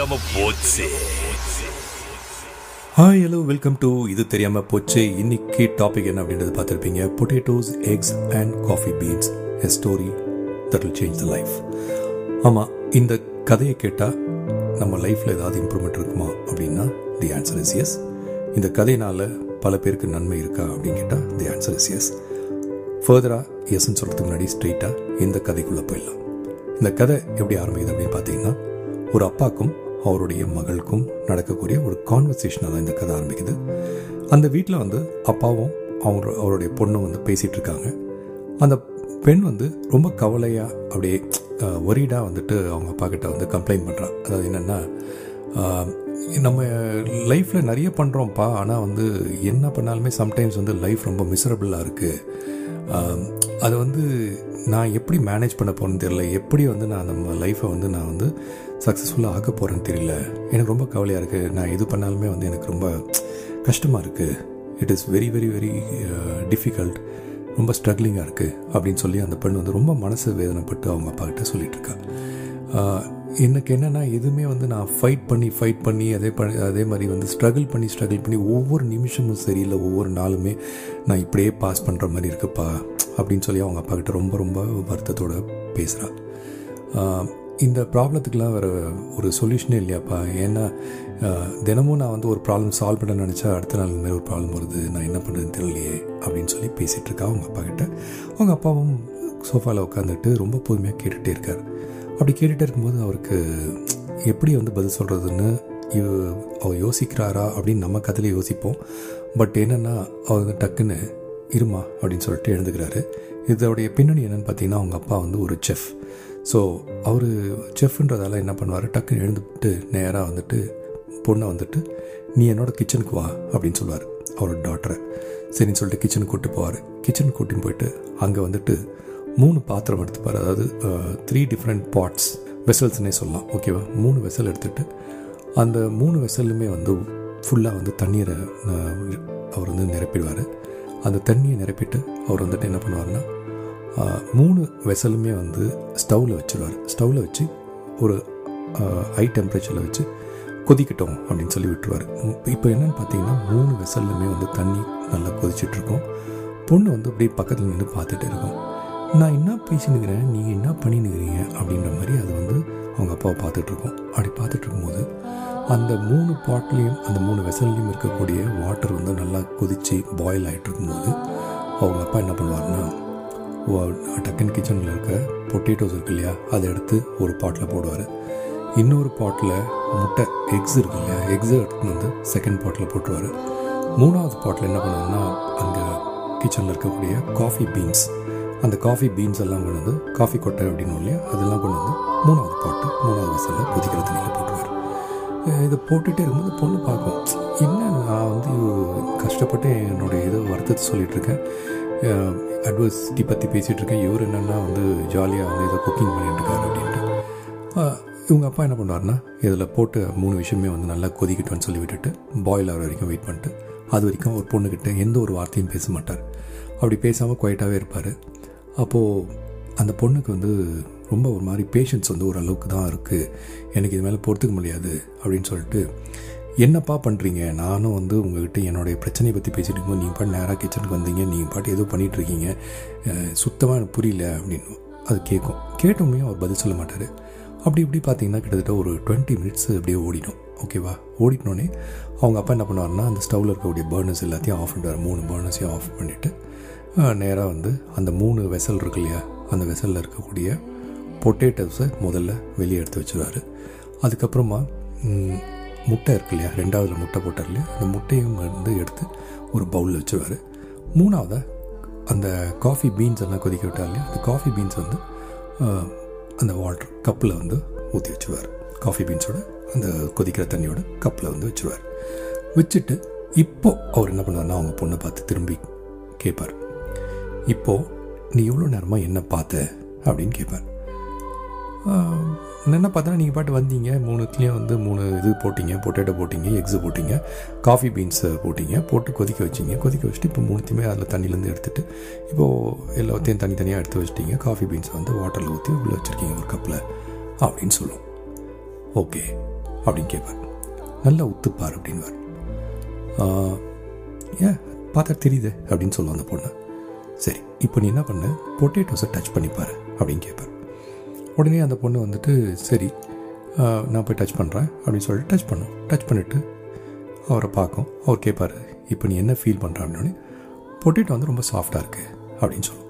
தெரியாம போச்சு. Hi hello welcome to இது தெரியாம போச்சு. இன்னைக்கு டாபிக் என்ன அப்படின்றது பார்த்துருப்பீங்க? Potatoes eggs and coffee beans a story that will change the life ஆமாம் இந்த கதையை கேட்டால் நம்ம லைஃப்பில் ஏதாவது இம்ப்ரூவ்மெண்ட் இருக்குமா அப்படின்னா தி ஆன்சர் இஸ் எஸ் இந்த கதையினால் பல பேருக்கு நன்மை இருக்கா அப்படின்னு கேட்டால் தி ஆன்சர் இஸ் எஸ் ஃபர்தராக எஸ்ன்னு சொல்கிறதுக்கு முன்னாடி ஸ்ட்ரெயிட்டாக இந்த கதைக்குள்ளே போயிடலாம். இந்த கதை எப்படி ஆரம்பிக்குது அப்படின்னு பார்த்தீங்கன்னா ஒரு அப்பாக்கும் அவருடைய மகளுக்கும் நடக்கக்கூடிய ஒரு கான்வர்சேஷனாக தான் இந்த கதை ஆரம்பிக்குது. அந்த வீட்டில் வந்து அப்பாவும் அவங்க அவருடைய பொண்ணும் வந்து பேசிகிட்டு இருக்காங்க. அந்த பெண் வந்து ரொம்ப கவலையாக அப்படியே ஒரீடாக வந்துட்டு அவங்க அப்பா கிட்ட வந்து கம்ப்ளைண்ட் பண்ணுறான் அதாவது என்னென்னா நம்ம லைஃப்பில் நிறைய பண்ணுறோம்ப்பா ஆனால் வந்து என்ன பண்ணாலுமே சம்டைம்ஸ் வந்து லைஃப் ரொம்ப மிசரபிளாக இருக்குது அது வந்து நான் எப்படி மேனேஜ் பண்ண போகிறேன்னு தெரியல. எப்படி வந்து நான் நம்ம லைஃப்பை வந்து நான் வந்து சக்ஸஸ்ஃபுல்லாக ஆக்க போகிறேன்னு தெரியல. எனக்கு ரொம்ப கவலையாக இருக்குது நான் எது பண்ணாலுமே வந்து எனக்கு ரொம்ப கஷ்டமாக இருக்குது it is very very very difficult ரொம்ப ஸ்ட்ரகிளிங்காக இருக்குது அப்படின்னு சொல்லி அந்த பெண் வந்து ரொம்ப மனசு வேதனைப்பட்டு அவங்க அப்பாக்கிட்ட சொல்லிகிட்ருக்கா எனக்கு என்னென்னா எதுவுமே வந்து நான் ஃபைட் பண்ணி ஃபைட் பண்ணி அதே ப அதே மாதிரி வந்து ஸ்ட்ரகிள் பண்ணி ஸ்ட்ரகிள் பண்ணி ஒவ்வொரு நிமிஷமும் சரியில்லை ஒவ்வொரு நாளுமே நான் இப்படியே பாஸ் பண்ணுற மாதிரி இருக்குப்பா அப்படின்னு சொல்லி அவங்க அப்பா கிட்ட ரொம்ப ரொம்ப வருத்தத்தோடு பேசுகிறாள் இந்த ப்ராப்ளத்துக்கெலாம் வேறு ஒரு சொல்யூஷனே இல்லையாப்பா. ஏன்னா தினமும் நான் வந்து ஒரு ப்ராப்ளம் சால்வ் பண்ண நினச்சா அடுத்த நாள் இந்த மாதிரி ஒரு ப்ராப்ளம் வருது நான் என்ன பண்ணுறதுன்னு தெரியலையே அப்படின்னு சொல்லி பேசிகிட்டு இருக்கா அவங்க அப்பா கிட்ட. அவங்க அப்பாவும் சோஃபாவில் உட்காந்துட்டு ரொம்ப பொறுமையாக கேட்டுகிட்டே இருக்கார். அப்படி கேட்டுகிட்டே இருக்கும்போது அவருக்கு எப்படி வந்து பதில் சொல்கிறதுன்னு இவ அவர் யோசிக்கிறாரா? அப்படின்னு நம்ம கதையில் யோசிப்போம். பட் என்னென்னா அவர் வந்து டக்குன்னு இருமா அப்படின்னு சொல்லிட்டு எழுந்துக்கிறாரு இதோடைய பின்னணி என்னென்னு பார்த்தீங்கன்னா அவங்க அப்பா வந்து ஒரு செஃப். ஸோ அவர் செஃப்ன்றதால என்ன பண்ணுவார்? டக்குன்னு எழுந்துட்டு நேராக வந்துட்டு பொண்ணை வந்துட்டு நீ என்னோடய கிச்சனுக்கு வா அப்படின்னு சொல்லுவார் அவரோட டாட்டரை. சரின்னு சொல்லிட்டு கிச்சனுக்கு கூப்பிட்டு போவார். கிச்சனுக்கு கூட்டின்னு போயிட்டு அங்கே வந்துட்டு மூணு பாத்திரம் எடுத்துப்பார். அதாவது த்ரீ டிஃப்ரெண்ட் பாட்ஸ் வெசல்ஸ்னே சொல்லலாம். ஓகேவா மூணு வெசல் எடுத்துகிட்டு அந்த மூணு வெசல்லுமே வந்து ஃபுல்லாக வந்து தண்ணீரை அவர் வந்து நிரப்பிடுவார். அந்த தண்ணியை நிரப்பிட்டு அவர் வந்துட்டு என்ன பண்ணுவார்னா மூணு வெசலுமே வந்து ஸ்டவ்வில் வச்சுருவார். ஸ்டவ்வில் வச்சு ஒரு ஹை டெம்பரேச்சரில் வச்சு கொதிக்கட்டும் அப்படின்னு சொல்லி விட்டுருவார். இப்போ என்னென்னு பார்த்தீங்கன்னா மூணு வெசல்லுமே வந்து தண்ணி நல்லா கொதிச்சிட்டுருக்கும் பொண்ணு வந்து அப்படியே பக்கத்தில் நின்று பார்த்துட்டு இருக்கும். நான் என்ன பேசினுக்கிறேன் நீங்கள் என்ன பண்ணினுக்கிறீங்க அப்படின்ற மாதிரி அது வந்து அவங்க அப்பாவை பார்த்துட்ருக்கோம். அப்படி பார்த்துட்ருக்கும்போது அந்த மூணு பாட்லேயும் அந்த மூணு வெசல்லையும் இருக்கக்கூடிய வாட்டர் வந்து நல்லா கொதித்து பாயில் ஆகிட்டு இருக்கும்போது அவங்க அப்பா என்ன பண்ணுவார்னா டக்கன் கிச்சனில் இருக்க பொட்டேட்டோஸ் இருக்கு இல்லையா அதை எடுத்து ஒரு பாட்டில் போடுவார். இன்னொரு பாட்டில் முட்டை எக்ஸ் இருக்கு இல்லையா எக்ஸை எடுத்துன்னு வந்து செகண்ட் பாட்டில் போட்டுருவார். மூணாவது பாட்டில் என்ன பண்ணுவாருன்னா அங்கே கிச்சனில் இருக்கக்கூடிய காஃபி பீன்ஸ் அந்த காஃபி பீன்ஸ் எல்லாம் கொண்டு வந்து காஃபி கொட்டை அப்படின்னு இல்லையா? அதெல்லாம் கொண்டு வந்து மூணாவது பாட்டு மூணாவது வசலில் கொதிக்கிற தண்ணியில் போட்டுவார் இதை போட்டுகிட்டே இருக்கும்போது பொண்ணு பார்க்கும். என்ன நான் வந்து கஷ்டப்பட்டு என்னுடைய ஏதோ வருத்தத்தை சொல்லிகிட்ருக்கேன் அட்வர்சிட்டி பற்றி பேசிகிட்டு இருக்கேன். இவர் என்னென்னா வந்து ஜாலியாக வந்து ஏதோ குக்கிங் பண்ணிட்டுருக்காரு அப்படின்ட்டு. இவங்க அப்பா என்ன பண்ணுவார்னா இதில் போட்டு மூணு விஷயமே வந்து நல்லா கொதிக்கிட்டோன்னு சொல்லி விட்டுட்டு பாயில் ஆகிற வரைக்கும் வெயிட் பண்ணிட்டு அது வரைக்கும் ஒரு பொண்ணுக்கிட்ட எந்த ஒரு வார்த்தையும் பேச மாட்டார். அப்படி பேசாமல் குவைட்டாகவே இருப்பார். அப்போது அந்த பொண்ணுக்கு வந்து ரொம்ப ஒரு மாதிரி பேஷன்ஸ் வந்து ஓரளவுக்கு தான் இருக்குது எனக்கு இது மேலே பொறுத்துக்க முடியாது அப்படின்னு சொல்லிட்டு என்னப்பா பண்ணுறீங்க நானும் வந்து உங்கள்கிட்ட என்னுடைய பிரச்சனையை பற்றி பேசிட்டு இருக்கும்போது நீங்கள் பாட்டு நேராக கிச்சனுக்கு வந்தீங்க நீங்கள் பாட்டு ஏதோ பண்ணிகிட்ருக்கீங்க சுத்தமாக எனக்கு புரியல அப்படின்னு அது கேட்கும் கேட்டோமே அவர் பதில் சொல்ல மாட்டார். அப்படி இப்படி பார்த்தீங்கன்னா கிட்டத்தட்ட ஒரு டுவெண்ட்டி மினிட்ஸ் அப்படியே ஓடிடும். ஓகேவா ஓடிட்டோன்னே அவங்க அப்பா என்ன பண்ணுவார்னா அந்த ஸ்டவ்வில் இருக்கக்கூடிய பர்னர்ஸ் எல்லாத்தையும் ஆஃப் பண்ணிட்டு மூணு பர்னர்ஸையும் ஆஃப் பண்ணிவிட்டு நேராக வந்து அந்த மூணு வெசல் இருக்கு இல்லையா? அந்த வெசலில் இருக்கக்கூடிய பொட்டேட்டோஸை முதல்ல வெளியே எடுத்து வச்சுருவாரு. அதுக்கப்புறமா முட்டை இருக்கு இல்லையா? ரெண்டாவதில் முட்டை போட்டார் இல்லையா? அந்த முட்டையும் வந்து எடுத்து ஒரு பவுலில் வச்சுருவார். மூணாவதாக அந்த காஃபி பீன்ஸ் எல்லாம் கொதிக்க விட்டார் இல்லையா? அந்த காஃபி பீன்ஸ் வந்து அந்த வாட்டர் கப்பில் வந்து ஊற்றி வச்சுருவார். காஃபி பீன்ஸோட அந்த கொதிக்கிற தண்ணியோட கப்பில் வந்து வச்சுருவார். வச்சுட்டு இப்போ அவர் என்ன பண்ணுவார்னா அவங்க பொண்ணை பார்த்து திரும்பி கேட்பார் இப்போது நீ இவ்வளோ நேரமாக என்ன பார்த்த? அப்படின்னு கேட்பார் என்ன பார்த்தா நீங்கள் பாட்டு வந்தீங்க. மூணுத்துலேயும் வந்து மூணு இது போட்டிங்க. பொட்டேட்டோ போட்டிங்க எக்ஸு போட்டிங்க காஃபி பீன்ஸை போட்டிங்க போட்டு கொதிக்க வச்சிங்க. கொதிக்க வச்சுட்டு இப்போ மூணுத்தையுமே அதில் தண்ணியிலேருந்து எடுத்துட்டு இப்போது எல்லாத்தையும் தனித்தனியாக எடுத்து வச்சிட்டிங்க. காஃபி பீன்ஸை வந்து வாட்டரில் ஊற்றி உள்ளே வச்சுருக்கீங்க ஒரு கப்பில் அப்படின்னு சொல்லுவோம் ஓகே அப்படின்னு கேட்பார் நல்லா உத்துப்பார் அப்படின்வார் ஏன் பார்த்தா தெரியுது அப்படின்னு சொல்லுவோம் அந்த பொண்ணு. சரி இப்போ நீ என்ன பண்ண? பொட்டேட்டோஸை டச் பண்ணிப்பார் அப்படின்னு கேட்பார் உடனே அந்த பொண்ணு வந்துட்டு சரி நான் போய் டச் பண்ணுறேன் அப்படின்னு சொல்லிட்டு டச் பண்ணும். டச் பண்ணிவிட்டு அவரை பார்க்கும். அவர் கேட்பார் இப்போ நீ என்ன ஃபீல் பண்ணுற அப்படின்னு. பொட்டேட்டோ வந்து ரொம்ப சாஃப்டாக இருக்குது அப்படின்னு சொல்லும்.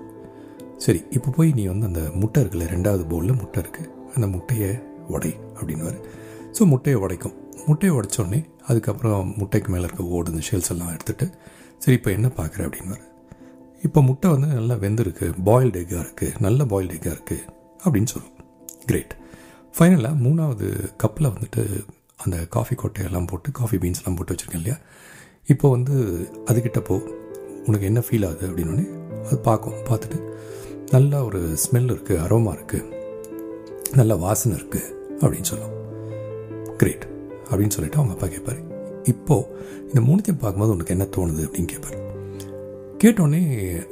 சரி இப்போ போய் நீ வந்து அந்த முட்டை இருக்குல்ல ரெண்டாவது பவுலில் முட்டை இருக்குது அந்த முட்டையை உடை அப்படின்னுவார். ஸோ முட்டையை உடைக்கும். முட்டையை உடைச்சோடனே அதுக்கப்புறம் முட்டைக்கு மேலே இருக்க ஓடுந்த ஷெல்ஸ் எல்லாம் எடுத்துகிட்டு சரி இப்போ என்ன பார்க்குற? அப்படின்வார் இப்போ முட்டை வந்து நல்லா வெந்திருக்கு பாயில்டு எக்காக இருக்குது நல்ல பாயில்டு எக்காக இருக்குது அப்படின்னு சொல்லும். கிரேட் ஃபைனலாக மூணாவது கப்பில் வந்துட்டு அந்த காஃபி கொட்டையெல்லாம் போட்டு காஃபி பீன்ஸ்லாம் போட்டு வச்சுருக்கேன் இல்லையா? இப்போ வந்து அதுக்கிட்ட போ உனக்கு என்ன ஃபீல் ஆகுது அப்படின்னு அது பார்க்கும். பார்த்துட்டு நல்லா ஒரு ஸ்மெல் இருக்குது அரோமா இருக்குது நல்ல வாசனை இருக்குது அப்படின்னு சொல்லும். கிரேட் அப்படின்னு சொல்லிவிட்டு அவங்க அப்பா கேட்பாரு இப்போது இந்த மூணுத்தையும் பார்க்கும்போது உனக்கு என்ன தோணுது அப்படின்னு கேட்பாரு கேட்டோடனே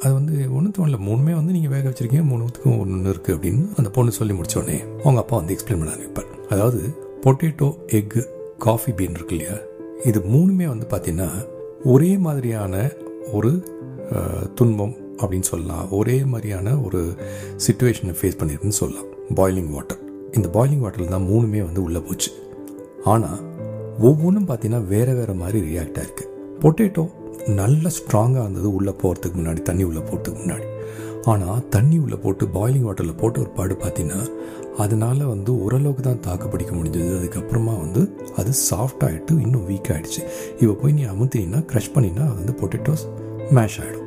அது வந்து ஒன்றும் தோணல. மூணுமே வந்து நீங்கள் வேக வச்சிருக்கீங்க மூணுத்துக்கும் ஒன்று இருக்குது அப்படின்னு அந்த பொண்ணு சொல்லி முடித்தோடனே அவங்க அப்பா வந்து எக்ஸ்பிளைன் பண்ணாங்க இப்போ. அதாவது பொட்டேட்டோ எக்கு காஃபி பீன் இருக்கு இல்லையா? இது மூணுமே வந்து பார்த்தீங்கன்னா ஒரே மாதிரியான ஒரு துன்பம் அப்படின்னு சொல்லலாம். ஒரே மாதிரியான ஒரு சுச்சுவேஷனை ஃபேஸ் பண்ணியிருக்குன்னு சொல்லலாம். பாய்லிங் வாட்டர் இந்த பாய்லிங் வாட்டரில் தான் மூணுமே வந்து உள்ளே போச்சு. ஆனால் ஒவ்வொன்றும் பார்த்தீங்கன்னா வேறு வேறு மாதிரி ரியாக்ட் ஆயிருக்கு பொட்டேட்டோ நல்ல ஸ்ட்ராங்காக இருந்தது. உள்ளே போகிறதுக்கு முன்னாடி தண்ணி உள்ளே போகிறதுக்கு முன்னாடி. ஆனால் தண்ணி உள்ளே போட்டு பாய்லிங் வாட்டரில் போட்டு ஒரு பாடு பார்த்தீங்கன்னா அதனால வந்து ஓரளவுக்கு தான் தாக்கு பிடிக்க முடிஞ்சது. அதுக்கப்புறமா வந்து அது சாஃப்ட் ஆகிட்டு இன்னும் வீக் ஆகிடுச்சு இப்போ போய் நீ அமுத்தினா க்ரஷ் பண்ணினா அது வந்து பொட்டேட்டோஸ் மேஷ் ஆகிடும்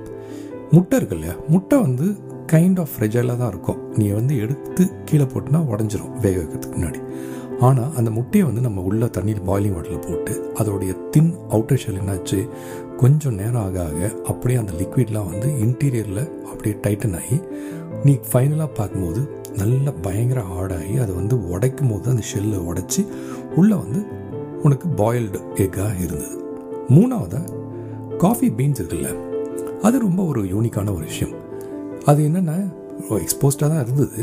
முட்டை இருக்கு இல்லையா? முட்டை வந்து கைண்ட் ஆஃப் ஃப்ரெஜைலாக தான் இருக்கும். நீ வந்து எடுத்து கீழே போட்டுனா உடஞ்சிரும் வேக வைக்கிறதுக்கு முன்னாடி. ஆனால் அந்த முட்டையை வந்து நம்ம உள்ள தண்ணியில் பாய்லிங் வாட்டரில் போட்டு அதோடைய தின் அவுட்டர் ஷெல் என்னாச்சு? கொஞ்சம் நேரம் ஆக ஆக அப்படியே அந்த லிக்விட்லாம் வந்து இன்டீரியரில் அப்படியே டைட்டன் ஆகி நீ ஃபைனலாக பார்க்கும்போது நல்ல பயங்கர ஹார்டாகி அதை வந்து உடைக்கும் போது அந்த ஷெல்லை உடைச்சி உள்ளே வந்து உனக்கு பாயில்டு எக்காக இருந்தது. மூணாவதாக காஃபி பீன்ஸ் இருக்குல்ல அது ரொம்ப ஒரு யூனிக்கான ஒரு விஷயம். அது என்னென்னா எக்ஸ்போஸ்டாக தான் இருந்தது.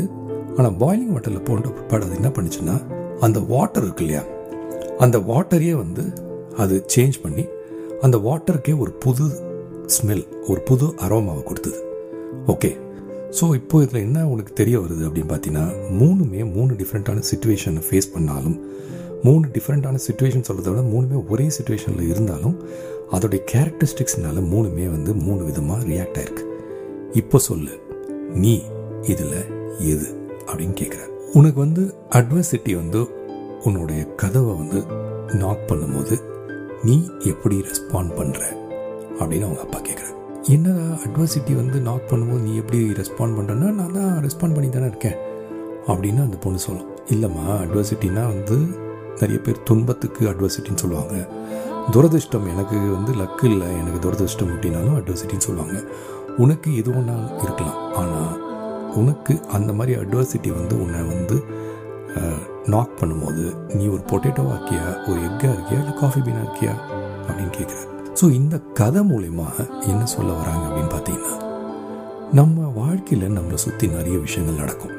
ஆனால் பாயிலிங் வாட்டரில் போன்ற பிற்பாடு அது என்ன பண்ணுச்சுன்னா அந்த வாட்டர் இருக்கு இல்லையா அந்த வாட்டரையே வந்து அது சேஞ்ச் பண்ணி அந்த வாட்டருக்கே ஒரு புது ஸ்மெல் ஒரு புது அரோமாவை கொடுத்தது. ஓகே. ஸோ இப்போ இதில் என்ன உனக்கு தெரிய வருது அப்படின்னு பார்த்தீங்கன்னா மூணுமே மூணு டிஃப்ரெண்ட்டான சுச்சுவேஷனை ஃபேஸ் பண்ணாலும் மூணு டிஃப்ரெண்ட்டான சுச்சுவேஷன் சொல்கிறத விட மூணுமே ஒரே சுச்சுவேஷனில் இருந்தாலும் அதோடைய கேரக்டரிஸ்டிக்ஸ்னால மூணுமே வந்து மூணு விதமாக ரியாக்ட் ஆயிருக்கு. இப்போ சொல்லு நீ இதில் எது அப்படின்னு கேட்குற உனக்கு வந்து அட்வர்சிட்டி வந்து உன்னுடைய கதவை வந்து நாக் பண்ணும்போது நீ எப்படி ரெஸ்பாண்ட் பண்ணுற அப்படின்னு அவங்க அப்பா கேட்குறாரு என்னடா அட்வர்சிட்டி வந்து நாக் பண்ணும்போது நீ எப்படி ரெஸ்பாண்ட் பண்ணுறேன்னா நான் தான் ரெஸ்பாண்ட் பண்ணி தானே இருக்கேன் அப்படின்னு அந்த பொண்ணு சொல்லும். இல்லைம்மா அட்வர்சிட்டினா வந்து நிறைய பேர் துன்பத்துக்கு அட்வர்சிட்டின்னு சொல்லுவாங்க. துரதிர்ஷ்டம் எனக்கு வந்து லக்கு இல்லை எனக்கு துரதிருஷ்டம் அப்படின்னாலும் அட்வர்சிட்டின்னு சொல்லுவாங்க. உனக்கு எது ஒன்றா இருக்கலாம் ஆனால் உனக்கு அந்த மாதிரி அட்வர்சிட்டி வந்து உன்னை வந்து நாக் பண்ணும்போது நீ ஒரு பொட்டேட்டோவாக இருக்கியா ஒரு எக்காக இருக்கியா? இல்லை காஃபி பீனாக இருக்கியா? அப்படின்னு கேட்குறாரு. ஸோ இந்த கதை மூலயமா என்ன சொல்ல வராங்க அப்படின்னு பார்த்தீங்கன்னா நம்ம வாழ்க்கையில் நம்மளை சுற்றி நிறைய விஷயங்கள் நடக்கும்.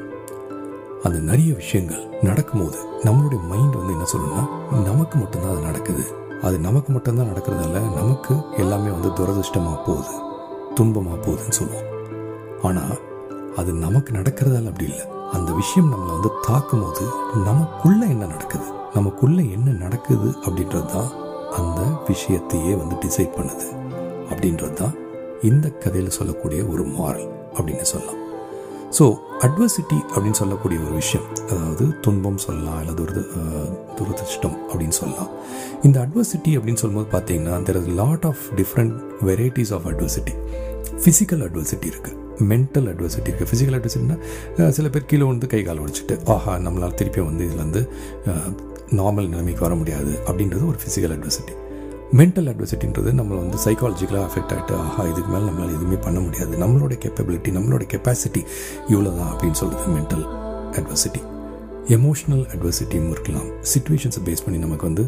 அந்த நிறைய விஷயங்கள் நடக்கும்போது நம்மளுடைய மைண்ட் வந்து என்ன சொல்லணும்னா நமக்கு மட்டும்தான் அது நடக்குது. அது நமக்கு மட்டும்தான் நடக்கிறதால நமக்கு எல்லாமே வந்து துரதிருஷ்டமாக போகுது. துன்பமாக போகுதுன்னு சொல்லுவோம். ஆனால் அது நமக்கு நடக்கிறதால அப்படி இல்லை. அந்த விஷயம் நம்மளை வந்து தாக்கும் போது நமக்குள்ள என்ன நடக்குது? நமக்குள்ள என்ன நடக்குது அப்படின்றது தான் அந்த விஷயத்தையே வந்து டிசைட் பண்ணுது. அப்படின்றது தான் இந்த கதையில் சொல்லக்கூடிய ஒரு மாரல் அப்படின்னு சொல்லலாம். ஸோ அட்வர்சிட்டி அப்படின்னு சொல்லக்கூடிய ஒரு விஷயம் அதாவது துன்பம் சொல்லலாம் இல்லை ஒரு துரதிருஷ்டம் துரதிர்ஷ்டம் அப்படின்னு சொல்லலாம். இந்த அட்வர்சிட்டி அப்படின்னு சொல்லும்போது பார்த்தீங்கன்னா there is lot of different varieties of adversity physical adversity இருக்குது மென்டல் அட்வர்சிட்டி இருக்குது ஃபிசிக்கல் அட்வர்சிட்டினா சில பேர் கீழே வந்து கை கால் உடைச்சிட்டு ஆஹா நம்மளால் திருப்பியும் வந்து இதில் வந்து நார்மல் நிலைமைக்கு வர முடியாது. அப்படின்றது ஒரு ஃபிசிக்கல் அட்வர்சிட்டி மென்டல் அட்வர்சிட்டின்றது நம்மளை வந்து சைக்காலஜிக்கலாக அஃபெக்ட் ஆகிட்டு ஆஹா இதுக்கு மேலே நம்மளால் எதுவுமே பண்ண முடியாது. நம்மளோட கேப்பபிலிட்டி நம்மளோட கெப்பாசிட்டி இவ்வளோ தான் அப்படின்னு சொல்லுது மென்டல் அட்வர்சிட்டி எமோஷ்னல் அட்வர்சிட்டியும் இருக்கலாம். சுச்சுவேஷன்ஸை பேஸ் பண்ணி நமக்கு வந்து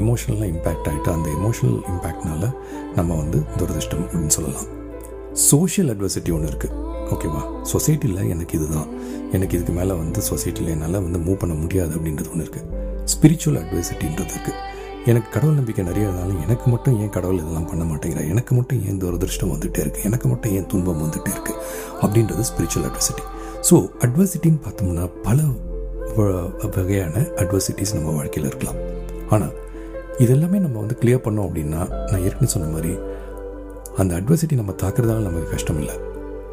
எமோஷ்னலாக இம்பேக்ட் ஆகிட்டு அந்த எமோஷ்னல் இம்பேக்ட்னால நம்ம வந்து துரதிருஷ்டம் அப்படின்னு சொல்லலாம். சோஷியல் அட்வர்சிட்டி ஒன்று இருக்குது ஓகேவா சொசைட்டியில் எனக்கு இதுதான். எனக்கு இதுக்கு மேலே வந்து சொசைட்டியில் என்னால் வந்து மூவ் பண்ண முடியாது அப்படின்றது ஒன்று இருக்குது ஸ்பிரிச்சுவல் அட்வைசிட்டின்றது இருக்குது எனக்கு கடவுள் நம்பிக்கை நிறைய இருந்தாலும் எனக்கு மட்டும் ஏன் கடவுள் இதெல்லாம் பண்ண மாட்டேங்கிறா எனக்கு மட்டும் ஏன் துரதிருஷ்டம் வந்துகிட்டே இருக்குது எனக்கு மட்டும் ஏன் துன்பம் வந்துகிட்டே இருக்குது அப்படின்றது ஸ்பிரிச்சுவல் அட்வர்சிட்டி ஸோ அட்வர்சிட்டின்னு பார்த்தோம்னா பல வகையான அட்வர்சிட்டிஸ் நம்ம வாழ்க்கையில் இருக்கலாம். ஆனால் இதெல்லாமே நம்ம வந்து கிளியர் பண்ணோம் அப்படின்னா நான் ஏற்கனவே சொன்ன மாதிரி அந்த அட்வர்சிட்டி நம்ம தாக்குறதால நமக்கு கஷ்டம் இல்லை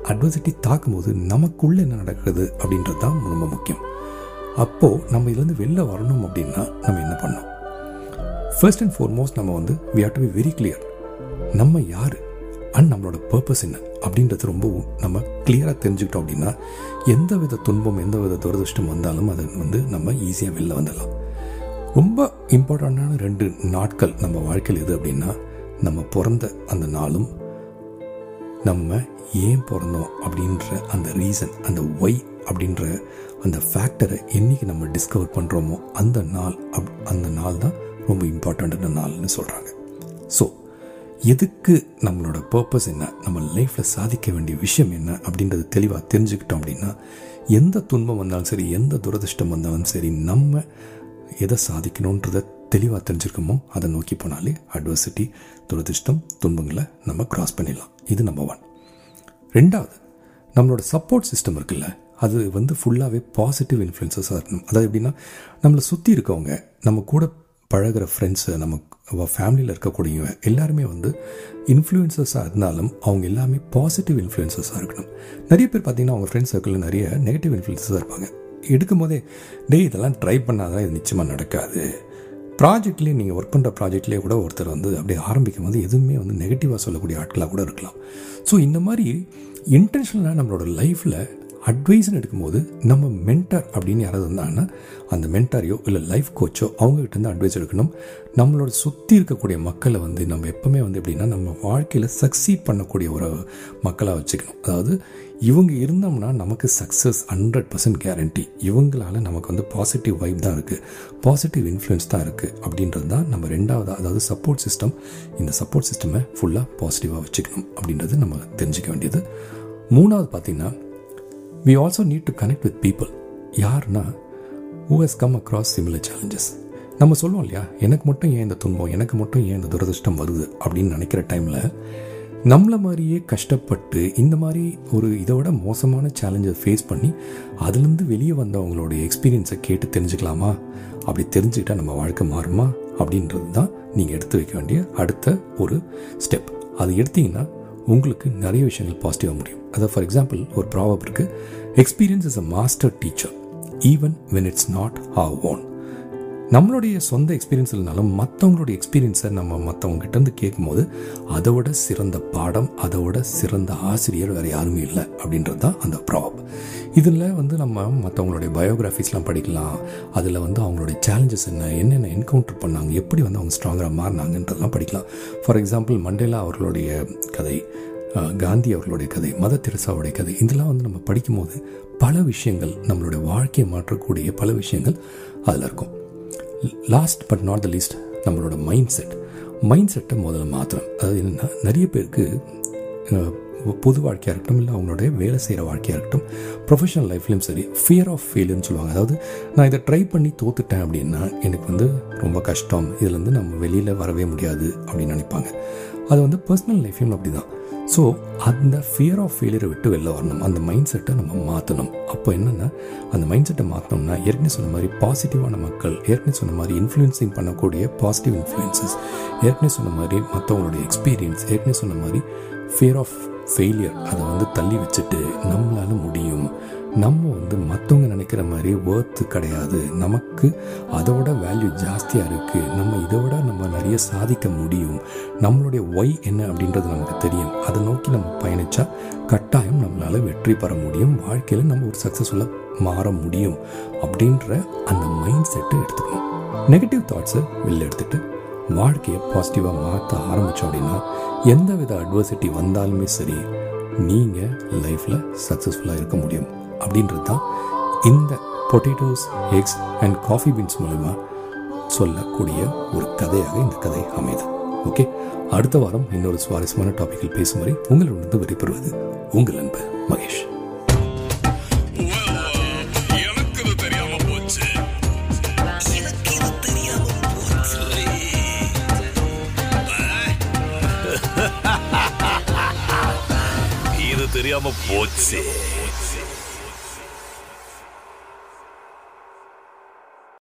அட்வர்சிட்டி தாக்கும்போது நமக்குள்ளே என்ன நடக்குது அப்படின்றது தான் ரொம்ப முக்கியம். அப்போது நம்ம இதுலேருந்து வெளில வரணும் அப்படின்னா நம்ம என்ன பண்ணோம் ஃபர்ஸ்ட் அண்ட் ஃபார்மோஸ்ட் நம்ம வந்து we have to be very clear நம்ம யார்? அண்ட் நம்மளோட பர்பஸ் என்ன? அப்படின்றது ரொம்ப நம்ம கிளியராக தெரிஞ்சுக்கிட்டோம் அப்படின்னா எந்த வித துன்பம் எந்த வித துரதிருஷ்டம் வந்தாலும் அதை வந்து நம்ம ஈஸியாக வெளில வந்துடலாம். ரொம்ப இம்பார்ட்டண்ட்டான ரெண்டு நாட்கள் நம்ம வாழ்க்கையில் எது அப்படின்னா நம்ம பிறந்த அந்த நாளும் நம்ம ஏன் பிறந்தோம் அப்படின்ற அந்த ரீசன் அந்த ஒய் அப்படின்ற அந்த ஃபேக்டரை என்றைக்கு நம்ம டிஸ்கவர் பண்ணுறோமோ அந்த நாள் அப் அந்த நாள் தான் ரொம்ப இம்பார்ட்டண்ட்டான நாள்னு சொல்கிறாங்க ஸோ எதுக்கு நம்மளோட பர்பஸ் என்ன? நம்ம லைஃப்பில் சாதிக்க வேண்டிய விஷயம் என்ன அப்படின்றது தெளிவாக தெரிஞ்சுக்கிட்டோம் அப்படின்னா எந்த துன்பம் வந்தாலும் சரி எந்த துரதிருஷ்டம் வந்தாலும் சரி நம்ம எதை சாதிக்கணுன்றதை தெளிவாக தெரிஞ்சிருக்கோமோ அதை நோக்கி போனாலே அட்வர்சிட்டி துரதிருஷ்டம் துன்பங்களை நம்ம கிராஸ் பண்ணிடலாம். இது நம்பர் ஒன் ரெண்டாவது நம்மளோட சப்போர்ட் சிஸ்டம் இருக்குல்ல அது வந்து ஃபுல்லாகவே பாசிட்டிவ் இன்ஃப்ளூயன்சஸாக இருக்கணும். அதாவது எப்படின்னா நம்மளை சுற்றி இருக்கவங்க நம்ம கூட பழகிற ஃப்ரெண்ட்ஸு நம்ம ஃபேமிலியில் இருக்கக்கூடியவங்க எல்லாருமே வந்து இன்ஃப்ளூயன்சஸாக இருந்தாலும் அவங்க எல்லாமே பாசிட்டிவ் இன்ஃப்ளூயன்சஸாக இருக்கணும். நிறைய பேர் பார்த்திங்கன்னா அவங்க ஃப்ரெண்ட்ஸ் சர்க்கிளில் நிறைய நெகட்டிவ் இன்ஃப்ளூயன்சஸாக இருப்பாங்க. எடுக்கும் போதே டே இதெல்லாம் ட்ரை பண்ணாதான் இது நிச்சயமாக நடக்காது. ப்ராஜெக்ட்லேயே நீங்கள் ஒர்க் பண்ணுற ப்ராஜெக்ட்லேயே கூட ஒருத்தர் வந்து அப்படியே ஆரம்பிக்கும் போது எதுவுமே வந்து நெகட்டிவாக சொல்லக்கூடிய ஆட்களாக கூட இருக்கலாம். ஸோ இந்த மாதிரி இன்டென்ஷனலாக நம்மளோட லைஃப்பில் அட்வைஸ்னு எடுக்கும்போது நம்ம மென்டர் அப்படின்னு யாராவது இருந்தாங்கன்னா அந்த மென்டாரையோ இல்லை லைஃப் கோச்சோ அவங்ககிட்ட இருந்து அட்வைஸ் எடுக்கணும். நம்மளோட சுற்றி இருக்கக்கூடிய மக்களை வந்து நம்ம எப்போவுமே வந்து எப்படின்னா நம்ம வாழ்க்கையில் சக்சீட் பண்ணக்கூடிய ஒரு மக்களாக வச்சுக்கணும். அதாவது இவங்க இருந்தோம்னா நமக்கு சக்ஸஸ் ஹண்ட்ரட் பர்சன்ட் கேரண்டி இவங்களால நமக்கு வந்து பாசிட்டிவ் வைப் தான் இருக்குது பாசிட்டிவ் இன்ஃப்ளூயன்ஸ் தான் இருக்குது அப்படின்றது தான் நம்ம ரெண்டாவது அதாவது சப்போர்ட் சிஸ்டம் இந்த சப்போர்ட் சிஸ்டமை ஃபுல்லாக பாசிட்டிவாக வச்சுக்கணும் அப்படின்றது நம்ம தெரிஞ்சிக்க வேண்டியது. மூணாவது பார்த்திங்கன்னா we also need to connect with people யாருன்னா who has come across similar challenges நம்ம சொல்லுவோம் இல்லையா எனக்கு மட்டும் ஏன் இந்த துன்பம்? எனக்கு மட்டும் ஏன் இந்த துரதிருஷ்டம் வருது? அப்படின்னு நினைக்கிற டைமில் நம்மளை மாதிரியே கஷ்டப்பட்டு இந்த மாதிரி ஒரு இதை விட மோசமான சேலஞ்சை ஃபேஸ் பண்ணி அதுலேருந்து வெளியே வந்தவங்களோட எக்ஸ்பீரியன்ஸை கேட்டு தெரிஞ்சுக்கலாமா? அப்படி தெரிஞ்சுக்கிட்டா நம்ம வாழ்க்கை மாறுமா? அப்படின்றது தான் நீங்கள் எடுத்து வைக்க வேண்டிய அடுத்த ஒரு ஸ்டெப் அது எடுத்திங்கன்னா உங்களுக்கு நிறைய விஷயங்கள் பாசிட்டிவாக முடியும். அதாவது ஃபார் எக்ஸாம்பிள் ஒரு ப்ராபப் இருக்குது experience is a master teacher even when it's not our own நம்மளுடைய சொந்த எக்ஸ்பீரியன்ஸ் இல்லைனாலும் மற்றவங்களுடைய எக்ஸ்பீரியன்ஸை நம்ம மற்றவங்க கிட்டேருந்து கேட்கும்போது அதை விட சிறந்த பாடம் அதை விட சிறந்த ஆசிரியர் வேறு யாருமே இல்லை அப்படின்றது தான் அந்த ப்ராப் இதில் வந்து நம்ம மற்றவங்களுடைய பயோகிராஃபிஸ்லாம் படிக்கலாம். அதில் வந்து அவங்களுடைய சேலஞ்சஸ் என்ன என்னென்ன என்கவுண்டர் பண்ணாங்க எப்படி வந்து அவங்க ஸ்ட்ராங்காக மாறினாங்கன்றதெல்லாம் படிக்கலாம். ஃபார் எக்ஸாம்பிள் மண்டேலா அவர்களுடைய கதை காந்தி அவர்களுடைய கதை மத தெரசாவுடைய கதை இதெல்லாம் வந்து நம்ம படிக்கும்போது பல விஷயங்கள் நம்மளுடைய வாழ்க்கையை மாற்றக்கூடிய பல விஷயங்கள் அதில் இருக்கும். Last but not the least நம்மளோட மைண்ட் செட் மைண்ட் செட்டை முதல்ல மாற்றணும் அதாவது என்னென்னா நிறைய பேருக்கு பொது வாழ்க்கையாக இருக்கட்டும் இல்லை அவங்களுடைய வேலை செய்கிற வாழ்க்கையாக இருக்கட்டும் ப்ரொஃபஷனல் லைஃப்லையும் சரி ஃபியர் ஆஃப் ஃபெயிலுன்னு சொல்லுவாங்க. அதாவது நான் இதை ட்ரை பண்ணி தோத்துட்டேன் அப்படின்னா எனக்கு வந்து ரொம்ப கஷ்டம். இதுலேருந்து நம்ம வெளியில் வரவே முடியாது அப்படின்னு நினைப்பாங்க. அது வந்து பர்சனல் லைஃப்லையும் அப்படி தான் ஸோ அந்த ஃபியர் ஆஃப் ஃபெயிலியரை விட்டு வெளில வரணும். அந்த மைண்ட் செட்டை நம்ம மாற்றணும் அப்போ என்னென்னா அந்த மைண்ட் செட்டை மாற்றினோம்னா ஏற்கனவே சொன்ன மாதிரி பாசிட்டிவான மக்கள் ஏற்கனவே சொன்ன மாதிரி இன்ஃப்ளூயன்சிங் பண்ணக்கூடிய பாசிட்டிவ் இன்ஃப்ளூயன்சஸ் ஏற்கனவே சொன்ன மாதிரி மற்றவங்களுடைய எக்ஸ்பீரியன்ஸ் ஏற்கனவே சொன்ன மாதிரி ஃபியர் ஆஃப் ஃபெயிலியர் அதை வந்து தள்ளி வச்சுட்டு நம்மளால முடியும். நம்ம வந்து மற்றவங்க நினைக்கிற மாதிரி ஒர்த்து கிடையாது. நமக்கு அதோட வேல்யூ ஜாஸ்தியாக இருக்குது நம்ம இதை விட நம்ம நிறைய சாதிக்க முடியும். நம்மளுடைய ஒய் என்ன அப்படின்றது நமக்கு தெரியும். அதை நோக்கி நம்ம பயணித்தா கட்டாயம் நம்மளால் வெற்றி பெற முடியும். வாழ்க்கையில் நம்ம ஒரு சக்ஸஸ்ஃபுல்லாக மாற முடியும். அப்படின்ற அந்த மைண்ட் செட்டை எடுத்துக்கணும். நெகட்டிவ் தாட்ஸை வெளில எடுத்துகிட்டு வாழ்க்கையை பாசிட்டிவாக மாற்ற ஆரம்பித்தோம் அப்படின்னா எந்த வித அட்வர்சிட்டி வந்தாலுமே சரி நீங்கள் லைஃப்பில் சக்ஸஸ்ஃபுல்லாக இருக்க முடியும். அப்படின்றது தான் இந்த potatoes eggs and coffee beans மூலயமா சொல்லக்கூடிய ஒரு கதையாக இந்த கதை அமைது ஓகே அடுத்த வாரம் இன்னொரு சுவாரஸ்யமான டாப்பிக்கில் பேசும் வரை உங்களிடமிருந்து விடைபெறுவது உங்கள் அன்பு மகேஷ். தெரியாம போச்சு.